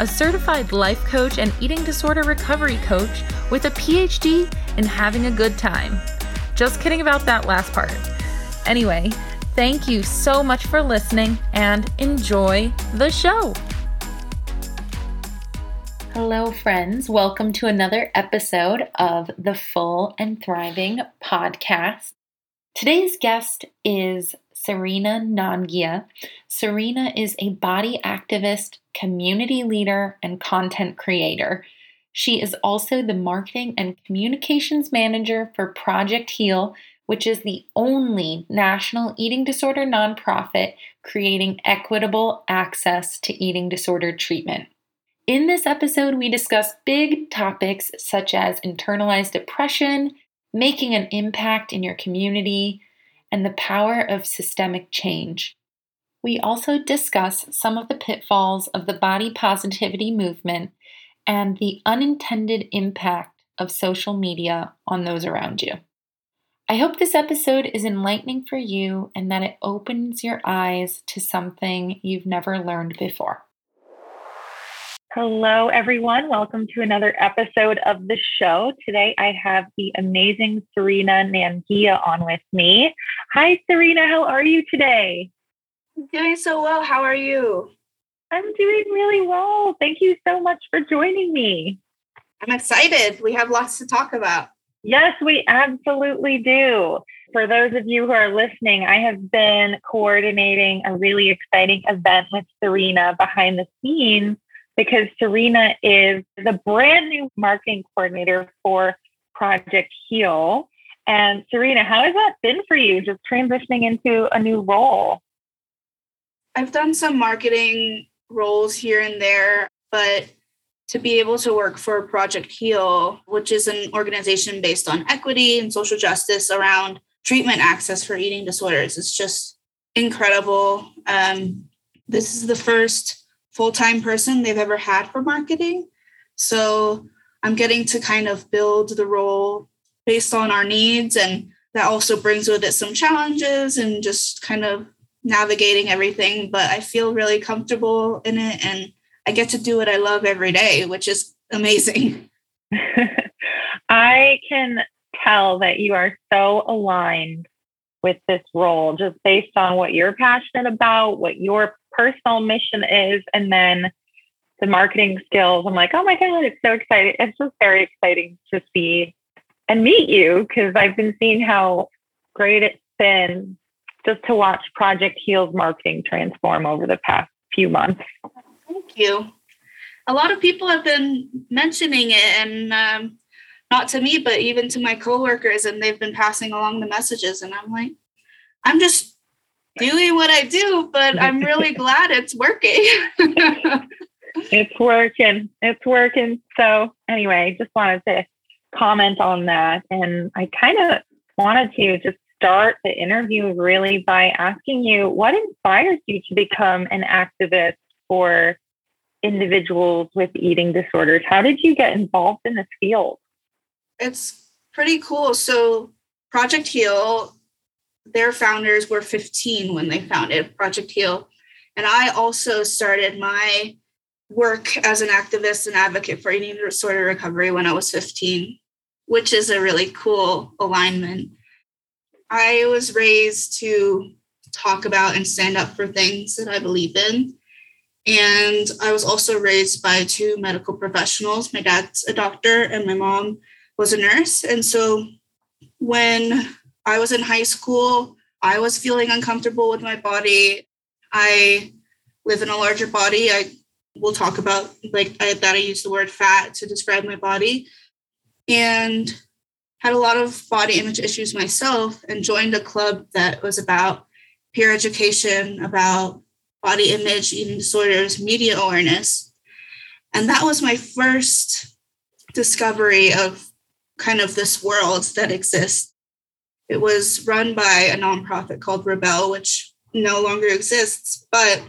a certified life coach and eating disorder recovery coach with a PhD in having a good time. Just kidding about that last part. Anyway, thank you so much for listening and enjoy the show. Hello, friends. Welcome to another episode of the Full and Thriving podcast. Today's guest is Serena Nangia. Serena is a body activist, community leader, and content creator. She is also the marketing and communications manager for Project Heal, which is the only national eating disorder nonprofit creating equitable access to eating disorder treatment. In this episode, we discuss big topics such as internalized oppression, making an impact in your community, and the power of systemic change. We also discuss some of the pitfalls of the body positivity movement and the unintended impact of social media on those around you. I hope this episode is enlightening for you and that it opens your eyes to something you've never learned before. Hello, everyone. Welcome to another episode of the show. Today, I have the amazing Serena Nangia on with me. Hi, Serena. How are you today? I'm doing so well. How are you? I'm doing really well. Thank you so much for joining me. I'm excited. We have lots to talk about. Yes, we absolutely do. For those of you who are listening, I have been coordinating a really exciting event with Serena behind the scenes because Serena is the brand new marketing coordinator for Project Heal. And Serena, how has that been for you just transitioning into a new role? I've done some marketing roles here and there, but to be able to work for Project Heal, which is an organization based on equity and social justice around treatment access for eating disorders, is just incredible. Um, this is the first full time person they've ever had for marketing. So I'm getting to kind of build the role based on our needs. And that also brings with it some challenges and just kind of navigating everything. But I feel really comfortable in it and I get to do what I love every day, which is amazing. I can tell that you are so aligned with this role just based on what you're passionate about, what your personal mission is, and then the marketing skills. I'm like, oh my God, it's so exciting. It's just very exciting to see and meet you because I've been seeing how great it's been just to watch Project Heal's marketing transform over the past few months. Thank you. A lot of people have been mentioning it, and um, not to me, but even to my coworkers, and they've been passing along the messages. And I'm like, I'm just doing what I do, but I'm really glad it's working. it's working. It's working. So, anyway, just wanted to comment on that. And I kind of wanted to just start the interview really by asking you what inspires you to become an activist for individuals with eating disorders? How did you get involved in this field? It's pretty cool. So, Project Heal their founders were 15 when they founded Project Heal. And I also started my work as an activist and advocate for eating disorder recovery when I was 15, which is a really cool alignment. I was raised to talk about and stand up for things that I believe in. And I was also raised by two medical professionals. My dad's a doctor, and my mom was a nurse. And so when I was in high school. I was feeling uncomfortable with my body. I live in a larger body. I will talk about like I, that I use the word fat to describe my body and had a lot of body image issues myself and joined a club that was about peer education, about body image, eating disorders, media awareness. And that was my first discovery of kind of this world that exists. It was run by a nonprofit called Rebel, which no longer exists, but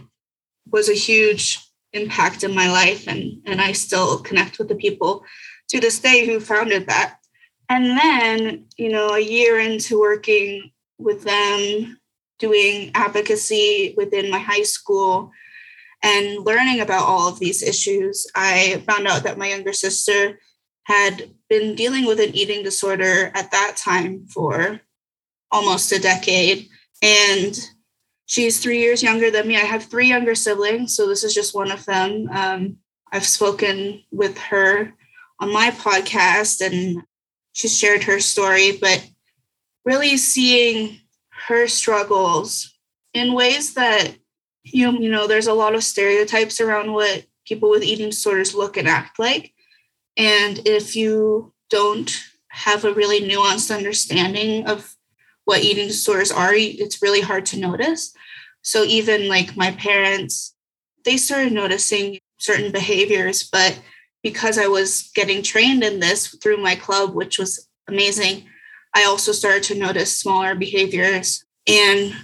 was a huge impact in my life. And, and I still connect with the people to this day who founded that. And then, you know, a year into working with them, doing advocacy within my high school, and learning about all of these issues, I found out that my younger sister had been dealing with an eating disorder at that time for almost a decade. And she's three years younger than me. I have three younger siblings, so this is just one of them. Um, I've spoken with her on my podcast and she shared her story, but really seeing her struggles in ways that you you know there's a lot of stereotypes around what people with eating disorders look and act like and if you don't have a really nuanced understanding of what eating disorders are it's really hard to notice so even like my parents they started noticing certain behaviors but because i was getting trained in this through my club which was amazing i also started to notice smaller behaviors and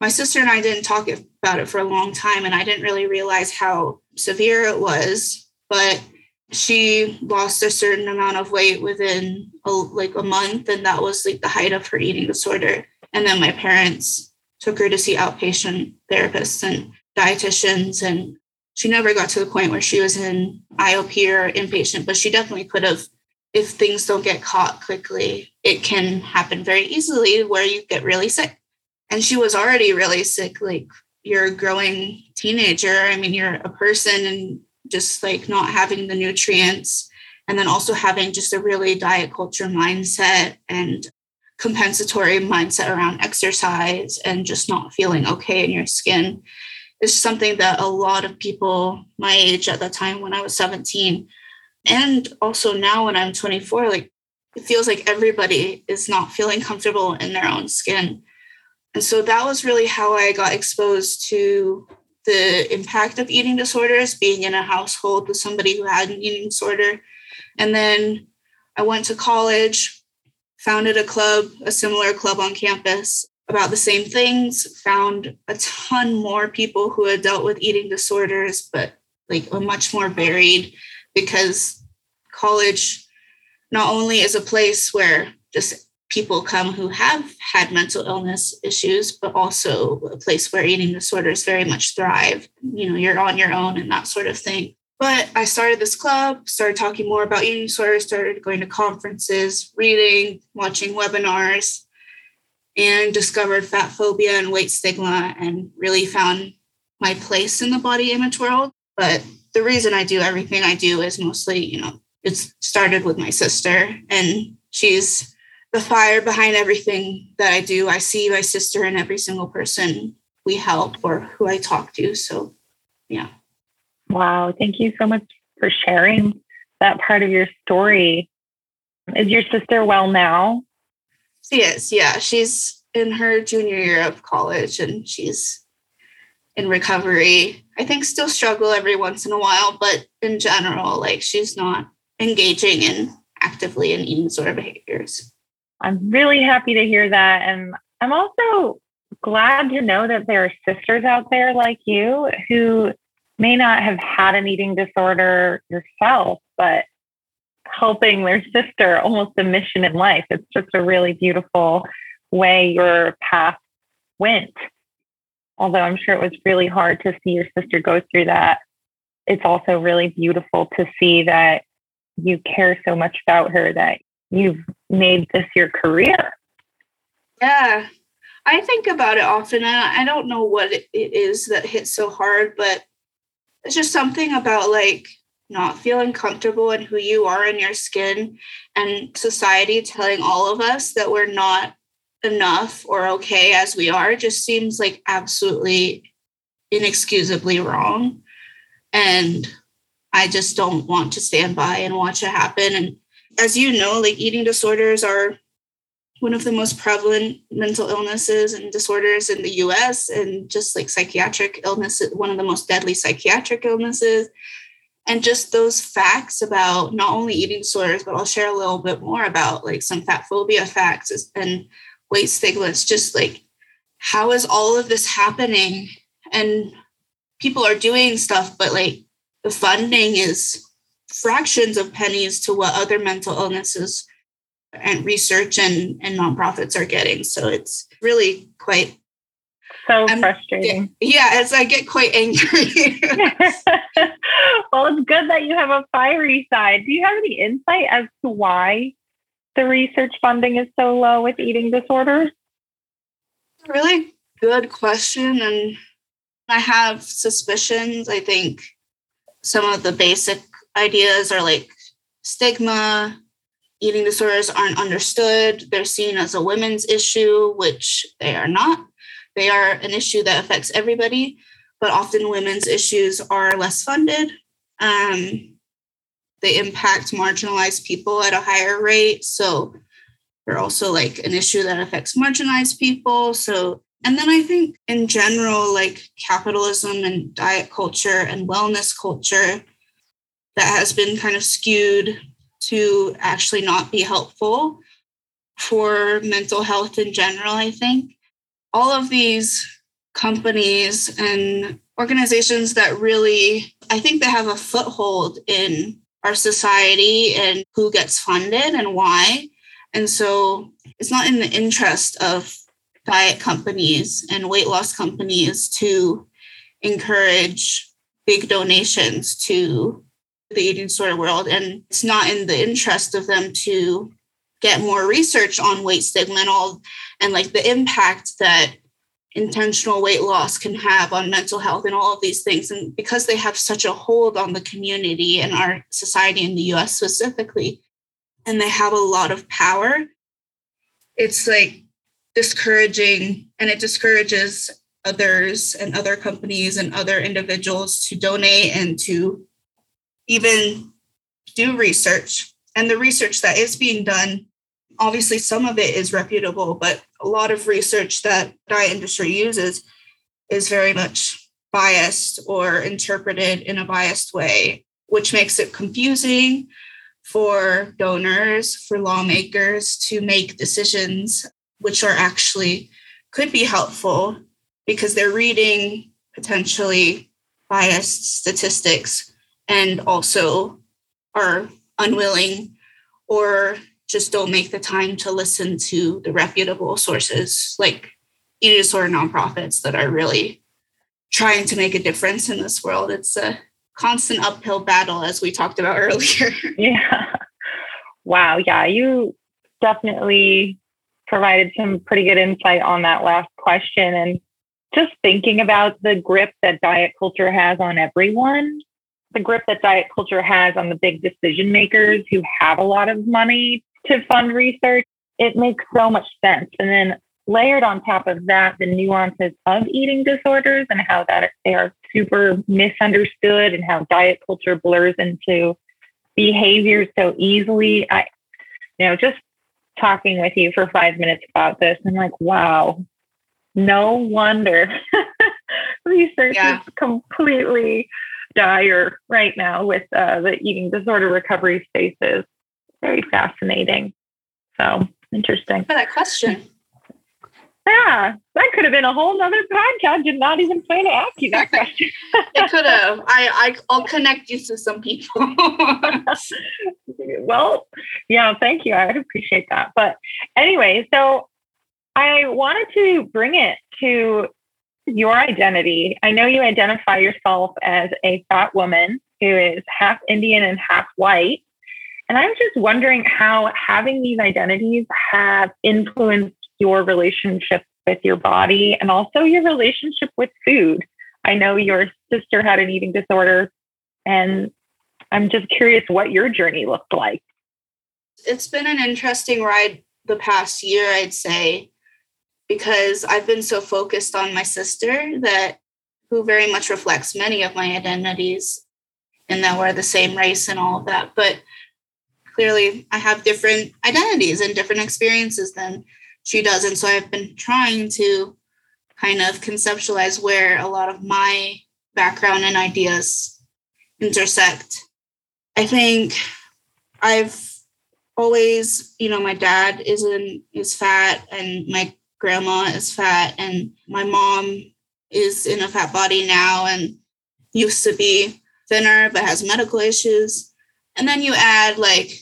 my sister and i didn't talk about it for a long time and I didn't really realize how severe it was. But she lost a certain amount of weight within a, like a month, and that was like the height of her eating disorder. And then my parents took her to see outpatient therapists and dietitians, and she never got to the point where she was in IOP or inpatient, but she definitely could have. If things don't get caught quickly, it can happen very easily where you get really sick. And she was already really sick, like you're a growing teenager. I mean, you're a person and just like not having the nutrients and then also having just a really diet culture mindset and compensatory mindset around exercise and just not feeling okay in your skin is something that a lot of people my age at the time when I was 17 and also now when I'm 24 like it feels like everybody is not feeling comfortable in their own skin. And so that was really how I got exposed to the impact of eating disorders, being in a household with somebody who had an eating disorder. And then I went to college, founded a club, a similar club on campus about the same things, found a ton more people who had dealt with eating disorders, but like a much more varied because college not only is a place where just people come who have had mental illness issues, but also a place where eating disorders very much thrive. You know, you're on your own and that sort of thing. But I started this club, started talking more about eating disorders, started going to conferences, reading, watching webinars, and discovered fat phobia and weight stigma and really found my place in the body image world. But the reason I do everything I do is mostly, you know, it's started with my sister and she's the fire behind everything that I do. I see my sister and every single person we help or who I talk to. So, yeah. Wow. Thank you so much for sharing that part of your story. Is your sister well now? She is. Yeah. She's in her junior year of college and she's in recovery. I think still struggle every once in a while, but in general, like she's not engaging in actively in eating disorder behaviors. I'm really happy to hear that. And I'm also glad to know that there are sisters out there like you who may not have had an eating disorder yourself, but helping their sister almost a mission in life. It's just a really beautiful way your path went. Although I'm sure it was really hard to see your sister go through that, it's also really beautiful to see that you care so much about her that you've made this your career. Yeah, I think about it often, I don't know what it is that hits so hard, but it's just something about like not feeling comfortable in who you are in your skin and society telling all of us that we're not enough or okay as we are just seems like absolutely inexcusably wrong. And I just don't want to stand by and watch it happen. And as you know, like eating disorders are one of the most prevalent mental illnesses and disorders in the US, and just like psychiatric illness, one of the most deadly psychiatric illnesses. and just those facts about not only eating disorders, but I'll share a little bit more about like some fat phobia facts and weight stigma. It's just like, how is all of this happening? And people are doing stuff, but like the funding is fractions of pennies to what other mental illnesses and research and, and nonprofits are getting. So it's really quite so I'm, frustrating. Yeah, as I get quite angry. well, it's good that you have a fiery side. Do you have any insight as to why the research funding is so low with eating disorders? Really good question. And I have suspicions. I think some of the basic ideas are like stigma, eating disorders aren't understood. They're seen as a women's issue, which they are not. They are an issue that affects everybody, but often women's issues are less funded. Um, they impact marginalized people at a higher rate. So they're also like an issue that affects marginalized people. So, and then I think in general, like capitalism and diet culture and wellness culture that has been kind of skewed to actually not be helpful for mental health in general, I think all of these companies and organizations that really, I think they have a foothold in our society and who gets funded and why. And so it's not in the interest of diet companies and weight loss companies to encourage big donations to the eating disorder world. And it's not in the interest of them to get more research on weight stigma and all and like the impact that intentional weight loss can have on mental health and all of these things and because they have such a hold on the community and our society in the US specifically and they have a lot of power it's like discouraging and it discourages others and other companies and other individuals to donate and to even do research. And the research that is being done obviously some of it is reputable but a lot of research that diet industry uses is very much biased or interpreted in a biased way which makes it confusing for donors for lawmakers to make decisions which are actually could be helpful because they're reading potentially biased statistics and also are unwilling or just don't make the time to listen to the reputable sources like eating disorder nonprofits that are really trying to make a difference in this world. It's a constant uphill battle, as we talked about earlier. yeah. Wow. Yeah. You definitely provided some pretty good insight on that last question. And just thinking about the grip that diet culture has on everyone, the grip that diet culture has on the big decision makers who have a lot of money to fund research, it makes so much sense. And then layered on top of that, the nuances of eating disorders and how that they are super misunderstood and how diet culture blurs into behavior so easily. I, you know, just talking with you for five minutes about this, I'm like, wow, no wonder research yeah. is completely dire right now with uh, the eating disorder recovery spaces very fascinating. So interesting. For that question. Yeah, that could have been a whole nother podcast. Did not even plan to ask you that question. it could have. I, I I'll connect you to some people. well, yeah, thank you. I would appreciate that. But anyway, so I wanted to bring it to your identity. I know you identify yourself as a fat woman who is half Indian and half white. And I'm just wondering how having these identities have influenced your relationship with your body and also your relationship with food. I know your sister had an eating disorder, and I'm just curious what your journey looked like. It's been an interesting ride the past year, I'd say, because I've been so focused on my sister that who very much reflects many of my identities and that we're the same race and all of that. But clearly I have different identities and different experiences than she does. And so I've been trying to kind of conceptualize where a lot of my background and ideas intersect. I think I've always, you know, my dad is in is fat and my grandma is fat and my mom is in a fat body now and used to be thinner but has medical issues. And then you add like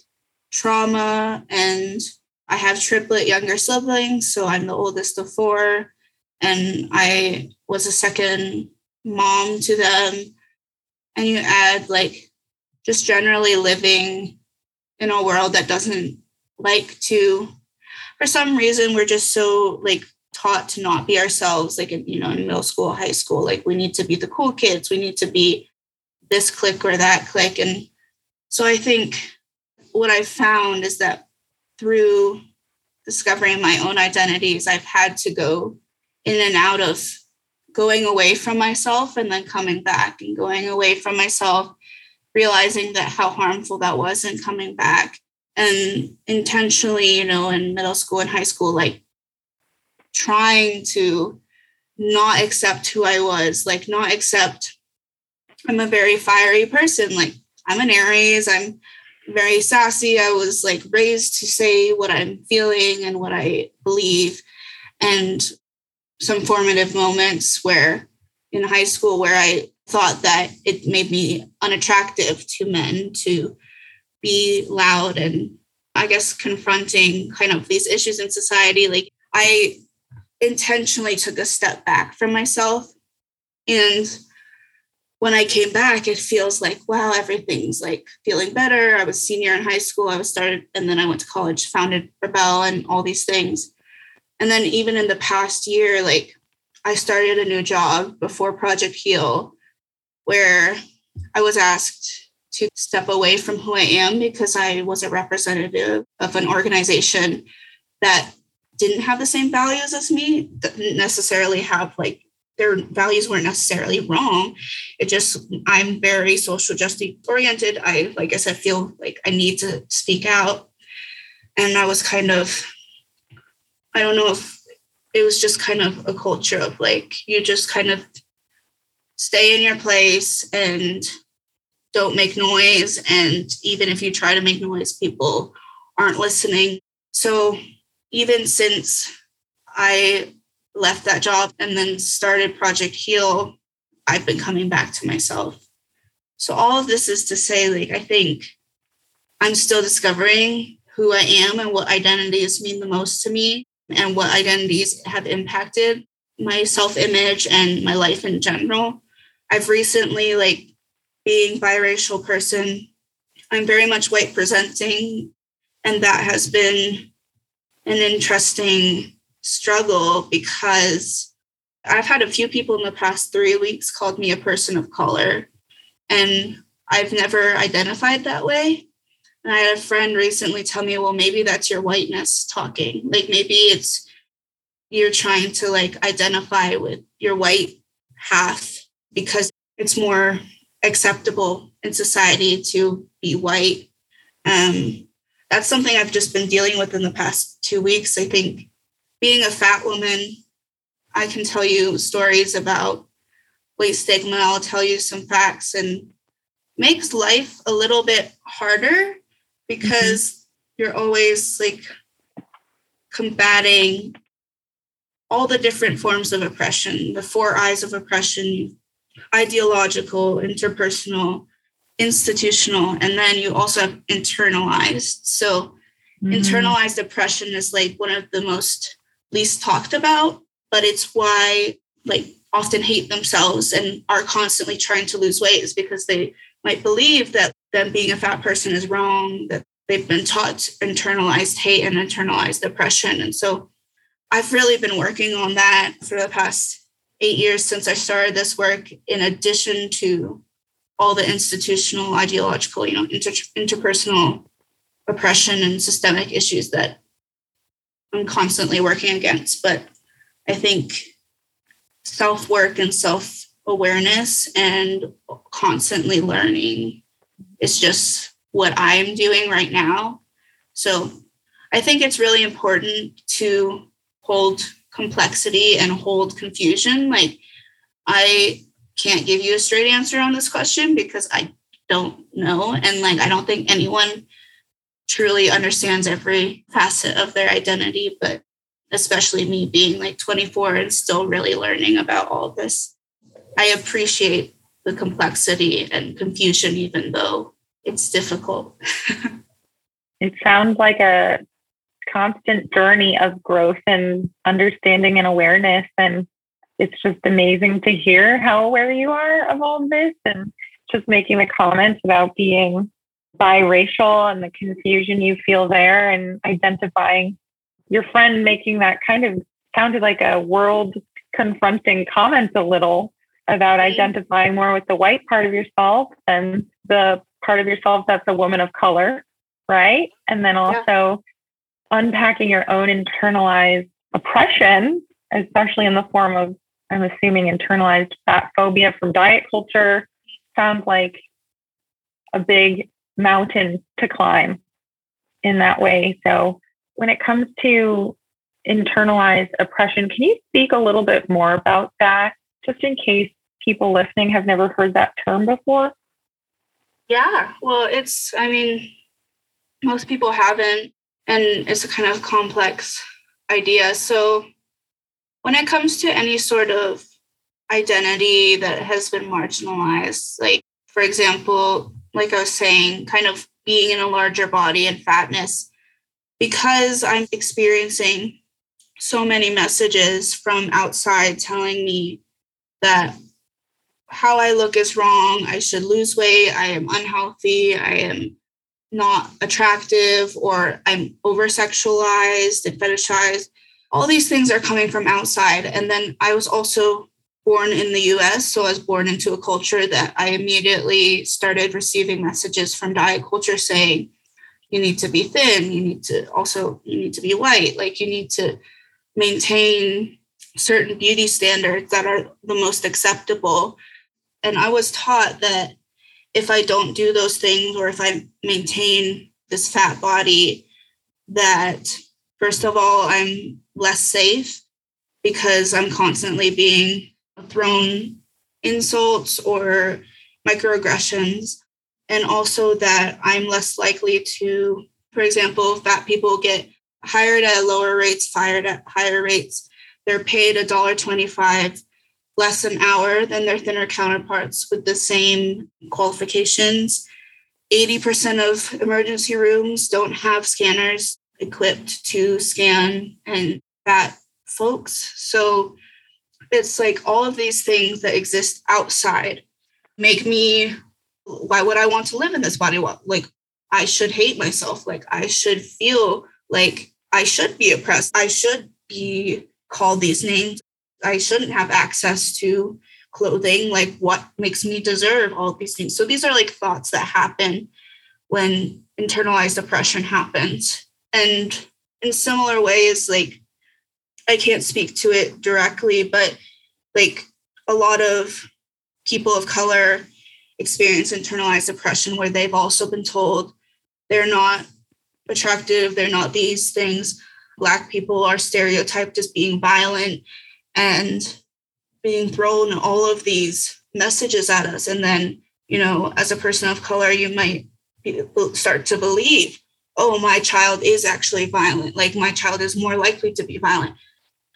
trauma and I have triplet younger siblings, so I'm the oldest of four and I was a second mom to them. And you add like just generally living in a world that doesn't like to for some reason we're just so like taught to not be ourselves like in, you know in middle school high school like we need to be the cool kids we need to be this clique or that clique. And so i think what i've found is that through discovering my own identities i've had to go in and out of going away from myself and then coming back and going away from myself realizing that how harmful that was and coming back and intentionally you know in middle school and high school like trying to not accept who i was like not accept i'm a very fiery person like i'm an aries i'm very sassy i was like raised to say what i'm feeling and what i believe and some formative moments where in high school where I thought that it made me unattractive to men to be loud and I guess confronting kind of these issues in society. Like I intentionally took a step back from myself. And when I came back, it feels like, wow, everything's like feeling better. I was senior in high school. I was started, and then I went to college, founded Rebel, and all these things. And then even in the past year, like I started a new job before Project Heal, where I was asked to step away from who I am because I was a representative of an organization that didn't have the same values as me, didn't necessarily have like their values weren't necessarily wrong. It just I'm very social justice oriented. I like I said, feel like I need to speak out. And I was kind of I don't know if it was just kind of a culture of like you just kind of stay in your place and don't make noise and even if you try to make noise people aren't listening so even since i left that job and then started project heal i've been coming back to myself so all of this is to say like i think i'm still discovering who i am and what identities mean the most to me and what identities have impacted my self-image and my life in general. I've recently like being biracial person, I'm very much white presenting and that has been an interesting struggle because I've had a few people in the past 3 weeks called me a person of color and I've never identified that way. And I had a friend recently tell me, well, maybe that's your whiteness talking. Like maybe it's you're trying to like identify with your white half because it's more acceptable in society to be white. Um, that's something I've just been dealing with in the past two weeks. I think being a fat woman, I can tell you stories about weight stigma. I'll tell you some facts and makes life a little bit harder because mm-hmm. you're always like combating all the different forms of oppression the four I's of oppression ideological interpersonal institutional and then you also have internalized so mm-hmm. internalized oppression is like one of the most least talked about but it's why like often hate themselves and are constantly trying to lose weight is because they might believe that them being a fat person is wrong, that they've been taught internalized hate and internalized oppression. And so I've really been working on that for the past eight years since I started this work, in addition to all the institutional, ideological, you know, inter- interpersonal oppression and systemic issues that I'm constantly working against. But I think self work and self awareness and constantly learning is just what I'm doing right now. So I think it's really important to hold complexity and hold confusion. Like, I can't give you a straight answer on this question because I don't know. And like, I don't think anyone truly understands every facet of their identity, but especially me being like 24 and still really learning about all this. I appreciate the complexity and confusion, even though it's difficult. it sounds like a constant journey of growth and understanding and awareness. And it's just amazing to hear how aware you are of all of this and just making the comments about being biracial and the confusion you feel there and identifying your friend making that kind of sounded like a world confronting comment a little about identifying more with the white part of yourself and the part of yourself that's a woman of color, right? And then also. Unpacking your own internalized oppression, especially in the form of, I'm assuming, internalized fat phobia from diet culture. Sounds like a big mountain to climb in that way. So, when it comes to internalized oppression, can you speak a little bit more about that, just in case people listening have never heard that term before? Yeah, well, it's, I mean, most people haven't, and it's a kind of complex idea. So, when it comes to any sort of identity that has been marginalized, like, for example, like I was saying, kind of being in a larger body and fatness, because I'm experiencing so many messages from outside telling me that how I look is wrong. I should lose weight. I am unhealthy. I am not attractive or I'm over sexualized and fetishized. All these things are coming from outside. And then I was also born in the US. So I was born into a culture that I immediately started receiving messages from diet culture saying, you need to be thin. You need to also, you need to be white. Like you need to maintain certain beauty standards that are the most acceptable and I was taught that if I don't do those things or if I maintain this fat body, that first of all, I'm less safe because I'm constantly being thrown insults or microaggressions. And also that I'm less likely to, for example, fat people get hired at lower rates, fired at higher rates. They're paid $1.25 less an hour than their thinner counterparts with the same qualifications. 80% of emergency rooms don't have scanners equipped to scan and fat folks. So it's like all of these things that exist outside make me why would I want to live in this body? Like I should hate myself. Like I should feel like I should be oppressed. I should be called these names. I shouldn't have access to clothing. Like, what makes me deserve all these things? So, these are like thoughts that happen when internalized oppression happens. And in similar ways, like, I can't speak to it directly, but like a lot of people of color experience internalized oppression where they've also been told they're not attractive, they're not these things. Black people are stereotyped as being violent and being thrown all of these messages at us. And then you know as a person of color you might be, start to believe oh my child is actually violent. Like my child is more likely to be violent.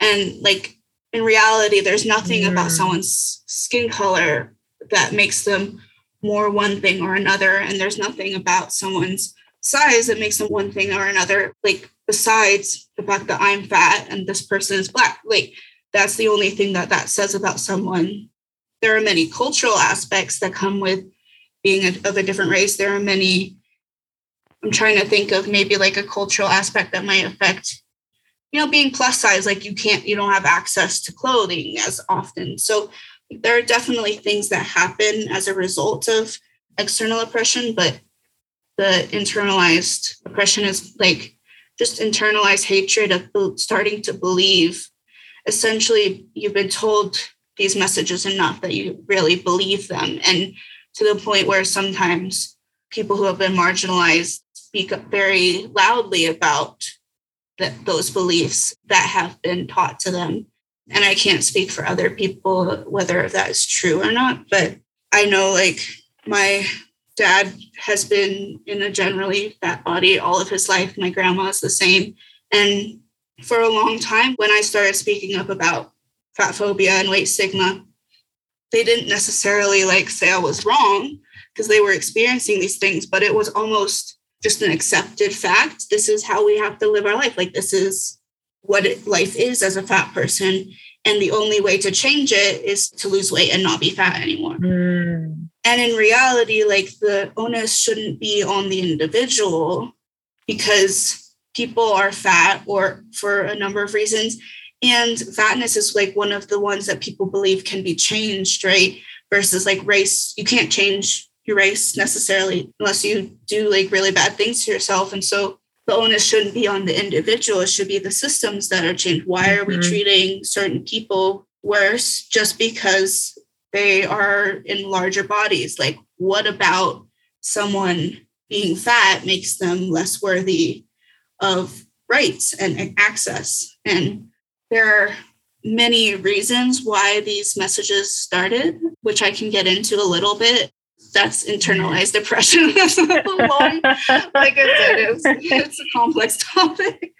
And like in reality there's nothing mm. about someone's skin color that makes them more one thing or another. And there's nothing about someone's size that makes them one thing or another. Like besides the fact that i'm fat and this person is black. Like that's the only thing that that says about someone. There are many cultural aspects that come with being a, of a different race. There are many, I'm trying to think of maybe like a cultural aspect that might affect, you know, being plus size, like you can't, you don't have access to clothing as often. So there are definitely things that happen as a result of external oppression, but the internalized oppression is like just internalized hatred of starting to believe essentially you've been told these messages enough that you really believe them and to the point where sometimes people who have been marginalized speak up very loudly about the, those beliefs that have been taught to them and i can't speak for other people whether that is true or not but i know like my dad has been in a generally fat body all of his life. My grandma's the same. And for a long time, when I started speaking up about fat phobia and weight stigma, they didn't necessarily like say I was wrong because they were experiencing these things, but it was almost just an accepted fact. This is how we have to live our life. Like, this is what life is as a fat person. And the only way to change it is to lose weight and not be fat anymore. Mm. And in reality, like the onus shouldn't be on the individual because people are fat or for a number of reasons. And fatness is like one of the ones that people believe can be changed, right? Versus like race, you can't change your race necessarily unless you do like really bad things to yourself. And so the onus shouldn't be on the individual, it should be the systems that are changed. Why are we mm-hmm. treating certain people worse just because they are in larger bodies? Like, what about someone being fat makes them less worthy of rights and access? And there are many reasons why these messages started, which I can get into a little bit that's internalized mm-hmm. oppression. that's long, like I said, it's, it's a complex topic.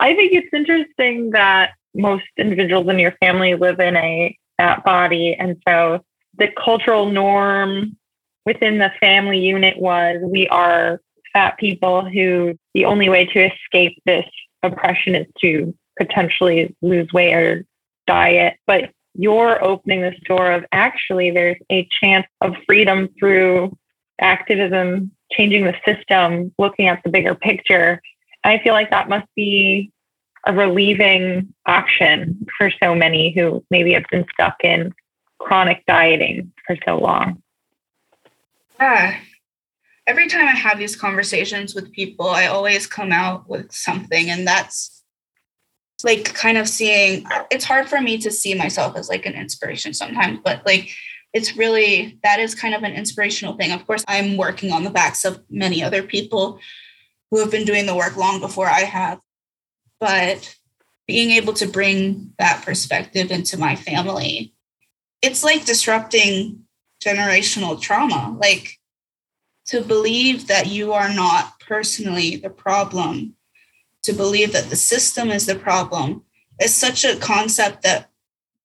I think it's interesting that most individuals in your family live in a fat body. And so the cultural norm within the family unit was we are fat people who the only way to escape this oppression is to potentially lose weight or diet. But you're opening this door of actually there's a chance of freedom through activism, changing the system, looking at the bigger picture. I feel like that must be a relieving option for so many who maybe have been stuck in chronic dieting for so long. Yeah. Every time I have these conversations with people, I always come out with something, and that's like kind of seeing it's hard for me to see myself as like an inspiration sometimes but like it's really that is kind of an inspirational thing. Of course i'm working on the backs of many other people who have been doing the work long before i have but being able to bring that perspective into my family it's like disrupting generational trauma. Like to believe that you are not personally the problem to believe that the system is the problem is such a concept that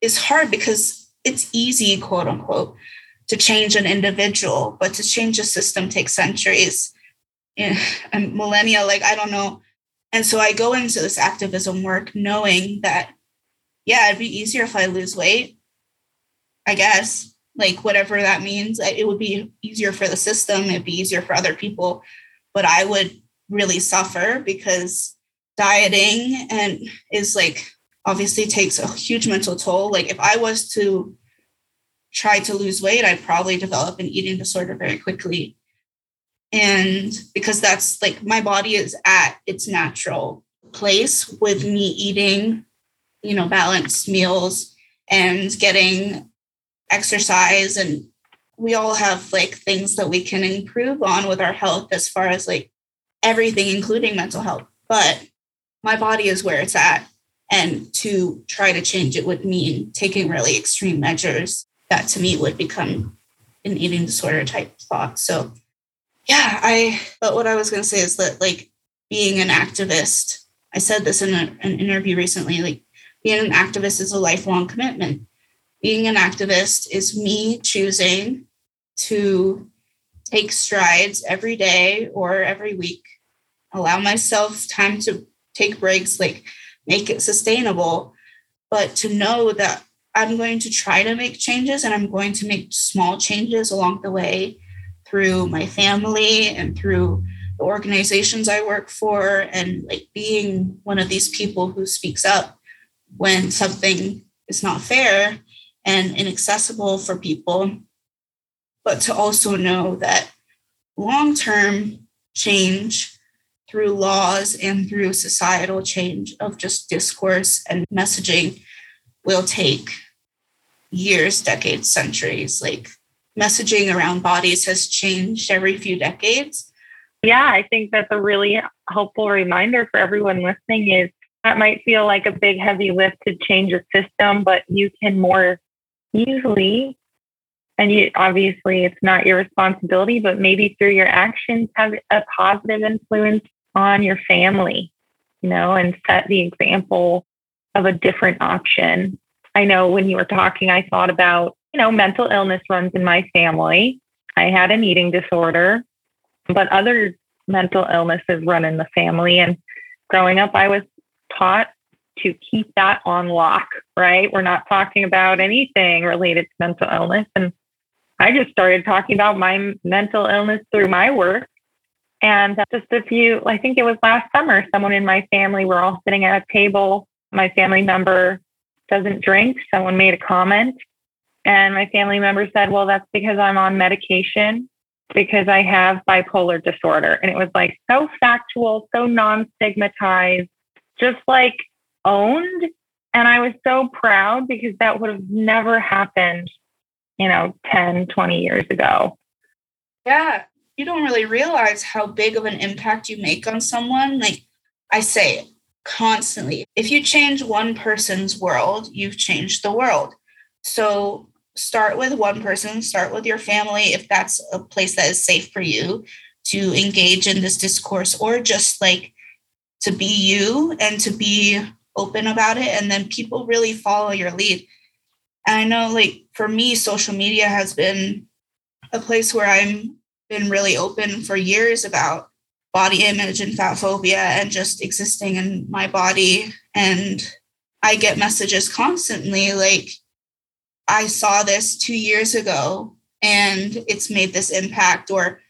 is hard because it's easy, quote unquote, to change an individual, but to change a system takes centuries and millennia. Like, I don't know. And so I go into this activism work knowing that, yeah, it'd be easier if I lose weight, I guess, like whatever that means. It would be easier for the system, it'd be easier for other people, but I would really suffer because dieting and is like obviously takes a huge mental toll. Like if I was to try to lose weight, I'd probably develop an eating disorder very quickly. And because that's like my body is at its natural place with me eating, you know, balanced meals and getting exercise and we all have like things that we can improve on with our health as far as like everything including mental health but my body is where it's at. And to try to change it would mean taking really extreme measures that to me would become an eating disorder type thought. So, yeah, I, but what I was going to say is that, like, being an activist, I said this in a, an interview recently, like, being an activist is a lifelong commitment. Being an activist is me choosing to take strides every day or every week, allow myself time to take breaks, like make it sustainable. But to know that I'm going to try to make changes and I'm going to make small changes along the way through my family and through the organizations I work for and like being one of these people who speaks up when something is not fair and inaccessible for people but to also know that long term change through laws and through societal change of just discourse and messaging will take years, decades, centuries. Like messaging around bodies has changed every few decades. Yeah, I think that's a really helpful reminder for everyone listening is that might feel like a big heavy lift to change a system, but you can more easily and you obviously it's not your responsibility, but maybe through your actions have a positive influence on your family, you know, and set the example of a different option. I know when you were talking, I thought about, you know, mental illness runs in my family. I had an eating disorder, but other mental illnesses run in the family. And growing up, I was taught to keep that on lock, right? We're not talking about anything related to mental illness. And I just started talking about my mental illness through my work. And just a few, I think it was last summer, someone in my family, we're all sitting at a table. My family member doesn't drink. Someone made a comment. And my family member said, Well, that's because I'm on medication because I have bipolar disorder. And it was like so factual, so non stigmatized, just like owned. And I was so proud because that would have never happened, you know, 10, 20 years ago. Yeah. You don't really realize how big of an impact you make on someone. Like I say constantly. If you change one person's world, you've changed the world. So start with one person, start with your family if that's a place that is safe for you to engage in this discourse or just like to be you and to be open about it and then people really follow your lead. And i know like for me social media has been a place where i'm been really open for years about body image and fat phobia and just existing in my body. And i get messages constantly like i saw this two years ago and it's made this impact or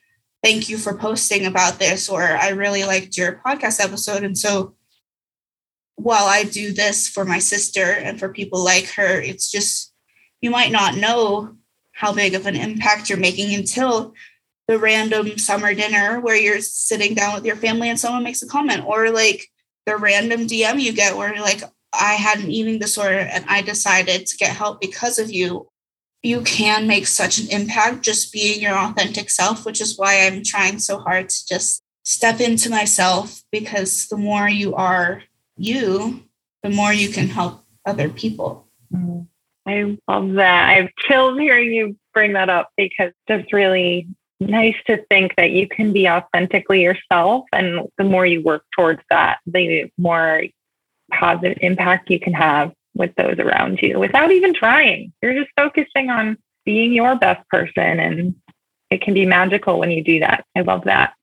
thank you for posting about this or i really liked your podcast episode and so while I do this for my sister and for people like her, it's just you might not know how big of an impact you're making until the random summer dinner where you're sitting down with your family and someone makes a comment, or like the random DM you get where you're like, I had an eating disorder and I decided to get help because of you. You can make such an impact just being your authentic self, which is why I'm trying so hard to just step into myself because the more you are you, the more you can help other people. I love that. I have chills hearing you bring that up because it's really nice to think that you can be authentically yourself. And the more you work towards that, the more positive impact you can have with those around you without even trying. You're just focusing on being your best person. And it can be magical when you do that. I love that.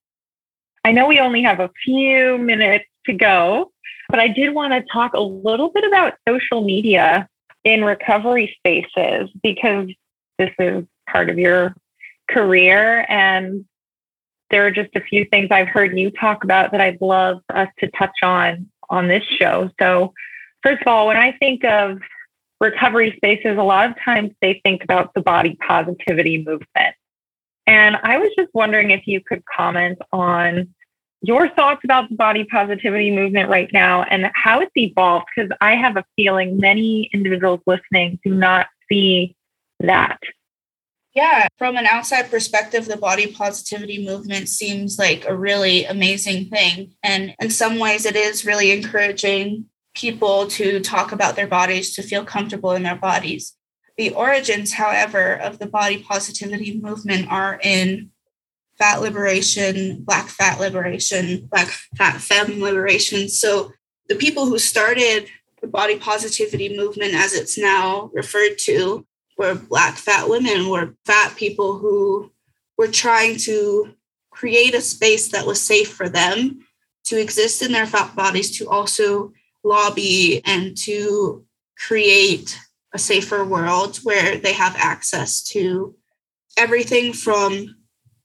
I know we only have a few minutes to go, but I did want to talk a little bit about social media in recovery spaces because this is part of your career. And there are just a few things I've heard you talk about that I'd love us to touch on on this show. So, first of all, when I think of recovery spaces, a lot of times they think about the body positivity movement. And I was just wondering if you could comment on your thoughts about the body positivity movement right now and how it's evolved because I have a feeling many individuals listening do not see that. Yeah, from an outside perspective, the body positivity movement seems like a really amazing thing. And in some ways, it is really encouraging people to talk about their bodies, to feel comfortable in their bodies. The origins, however, of the body positivity movement are in fat liberation, Black fat liberation, Black fat femme liberation. So the people who started the body positivity movement, as it's now referred to, were Black fat women, were fat people who were trying to create a space that was safe for them to exist in their fat bodies, to also lobby and to create a safer world where they have access to everything from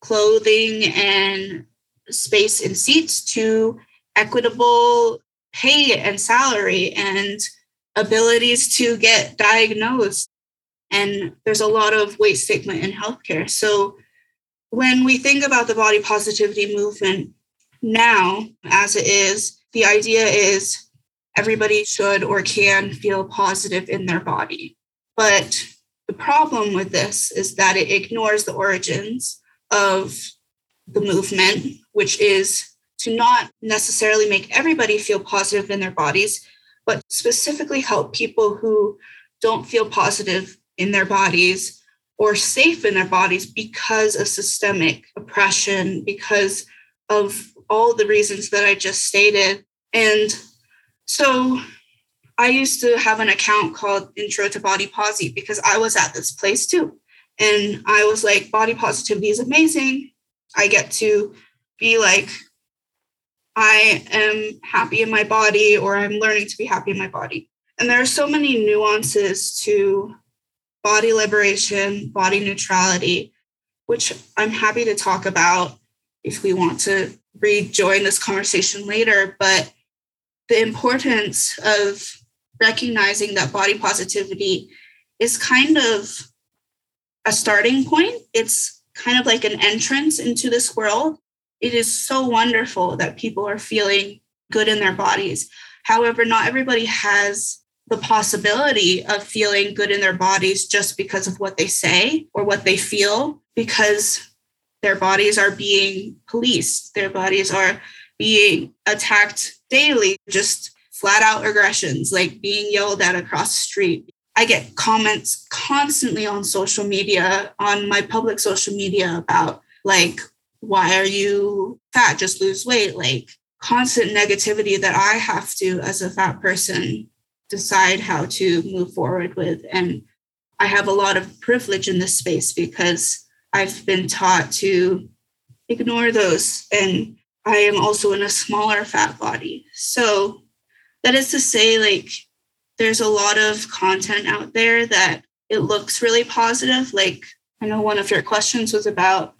clothing and space and seats to equitable pay and salary and abilities to get diagnosed. And there's a lot of weight stigma in healthcare. So when we think about the body positivity movement now, as it is, the idea is everybody should or can feel positive in their body. But the problem with this is that it ignores the origins of the movement, which is to not necessarily make everybody feel positive in their bodies, but specifically help people who don't feel positive in their bodies or safe in their bodies because of systemic oppression, because of all the reasons that I just stated. And so I used to have an account called Intro to Body Posi because I was at this place too. And I was like, body positivity is amazing. I get to be like, I am happy in my body, or I'm learning to be happy in my body. And there are so many nuances to body liberation, body neutrality, which I'm happy to talk about if we want to rejoin this conversation later. But the importance of recognizing that body positivity is kind of a starting point. It's kind of like an entrance into this world. It is so wonderful that people are feeling good in their bodies. However, not everybody has the possibility of feeling good in their bodies just because of what they say or what they feel, because their bodies are being policed, their bodies are being attacked daily, just flat out aggressions, like being yelled at across the street. I get comments constantly on social media, on my public social media about like, why are you fat? Just lose weight. Like constant negativity that I have to, as a fat person, decide how to move forward with. And I have a lot of privilege in this space because I've been taught to ignore those. And I am also in a smaller fat body. So that is to say, like, there's a lot of content out there that it looks really positive. Like, I know one of your questions was about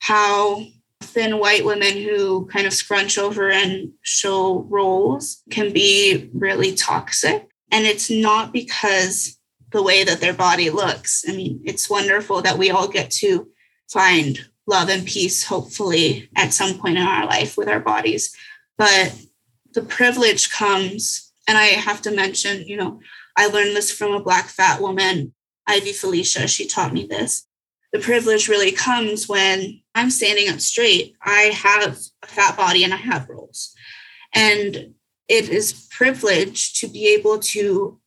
how thin white women who kind of scrunch over and show rolls can be really toxic. And it's not because the way that their body looks. I mean, it's wonderful that we all get to find love and peace, hopefully, at some point in our life with our bodies. But the privilege comes, and I have to mention, you know, I learned this from a Black fat woman, Ivy Felicia. She taught me this. The privilege really comes when I'm standing up straight. I have a fat body and I have rolls. And it is privilege to be able to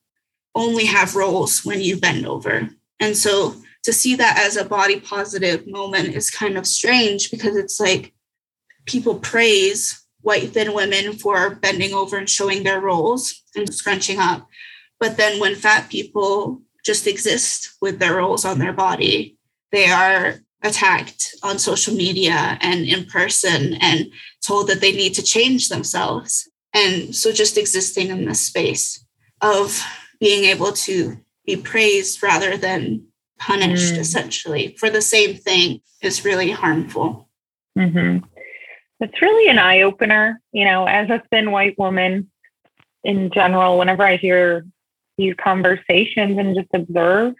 only have rolls when you bend over. And so to see that as a body positive moment is kind of strange because it's like people praise white thin women for bending over and showing their rolls and scrunching up. But then when fat people just exist with their rolls on their body, they are attacked on social media and in person and told that they need to change themselves. And so just existing in this space of being able to be praised rather than punished, mm. essentially, for the same thing is really harmful. Mm-hmm. It's really an eye opener, you know, as a thin white woman in general, whenever I hear these conversations and just observe,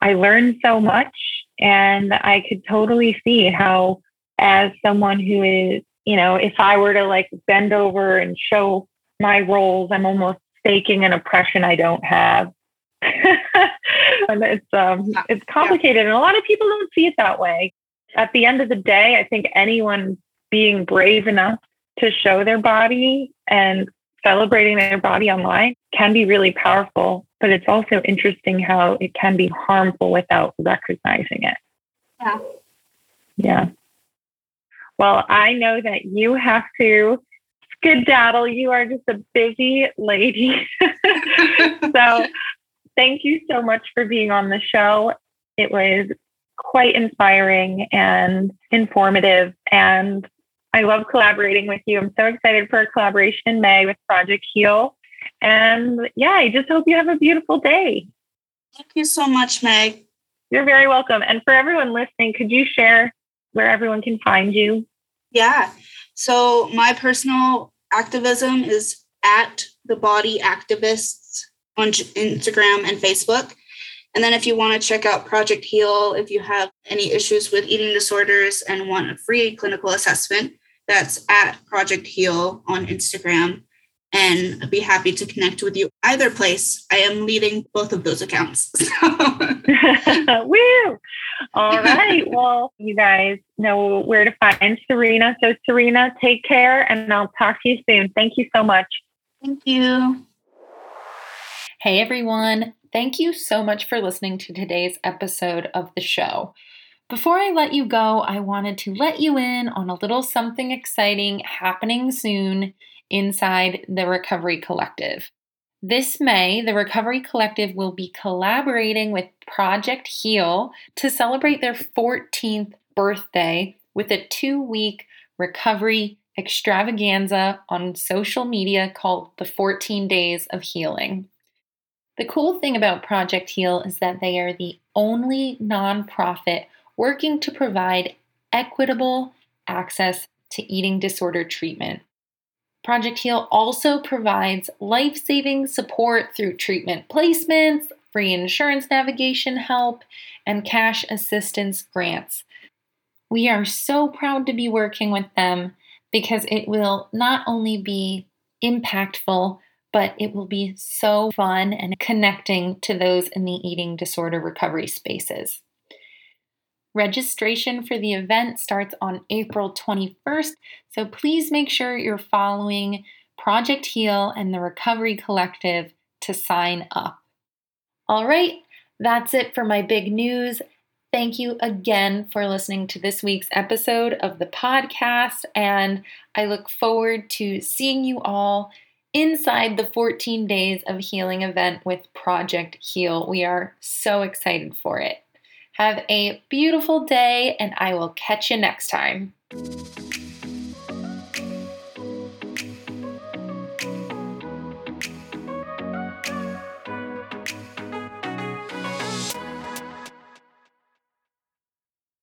I learn so much. And I could totally see how, as someone who is you know, if I were to like bend over and show my rolls, I'm almost faking an oppression I don't have. and it's um it's complicated and a lot of people don't see it that way. At the end of the day, I think anyone being brave enough to show their body and celebrating their body online can be really powerful, but it's also interesting how it can be harmful without recognizing it. Yeah. Yeah. Well, I know that you have to skedaddle. You are just a busy lady. so thank you so much for being on the show. It was quite inspiring and informative. And I love collaborating with you. I'm so excited for a collaboration in May with Project Heal. And yeah, I just hope you have a beautiful day. Thank you so much, Meg. You're very welcome. And for everyone listening, could you share where everyone can find you? Yeah. So my personal activism is at the body activists on Instagram and Facebook. And then if you want to check out Project Heal, if you have any issues with eating disorders and want a free clinical assessment, that's at Project Heal on Instagram and I'd be happy to connect with you either place. I am leading both of those accounts. Woo! All right. Well, you guys know where to find Serena. So, Serena, take care and I'll talk to you soon. Thank you so much. Thank you. Hey everyone, Thank you so much for listening to today's episode of the show. Before I let you go, I wanted to let you in on a little something exciting happening soon inside the Recovery Collective. This May, the Recovery Collective will be collaborating with Project Heal to celebrate their 14th birthday with a two week recovery extravaganza on social media called the 14 Days of Healing. The cool thing about Project Heal is that they are the only nonprofit working to provide equitable access to eating disorder treatment. Project Heal also provides life saving support through treatment placements, free insurance navigation help, and cash assistance grants. We are so proud to be working with them because it will not only be impactful, but it will be so fun and connecting to those in the eating disorder recovery spaces. Registration for the event starts on April 21st, so please make sure you're following Project Heal and the Recovery Collective to sign up. All right, that's it for my big news. Thank you again for listening to this week's episode of the podcast, and I look forward to seeing you all inside the 14 Days of Healing event with Project Heal. We are so excited for it. Have a beautiful day, and I will catch you next time.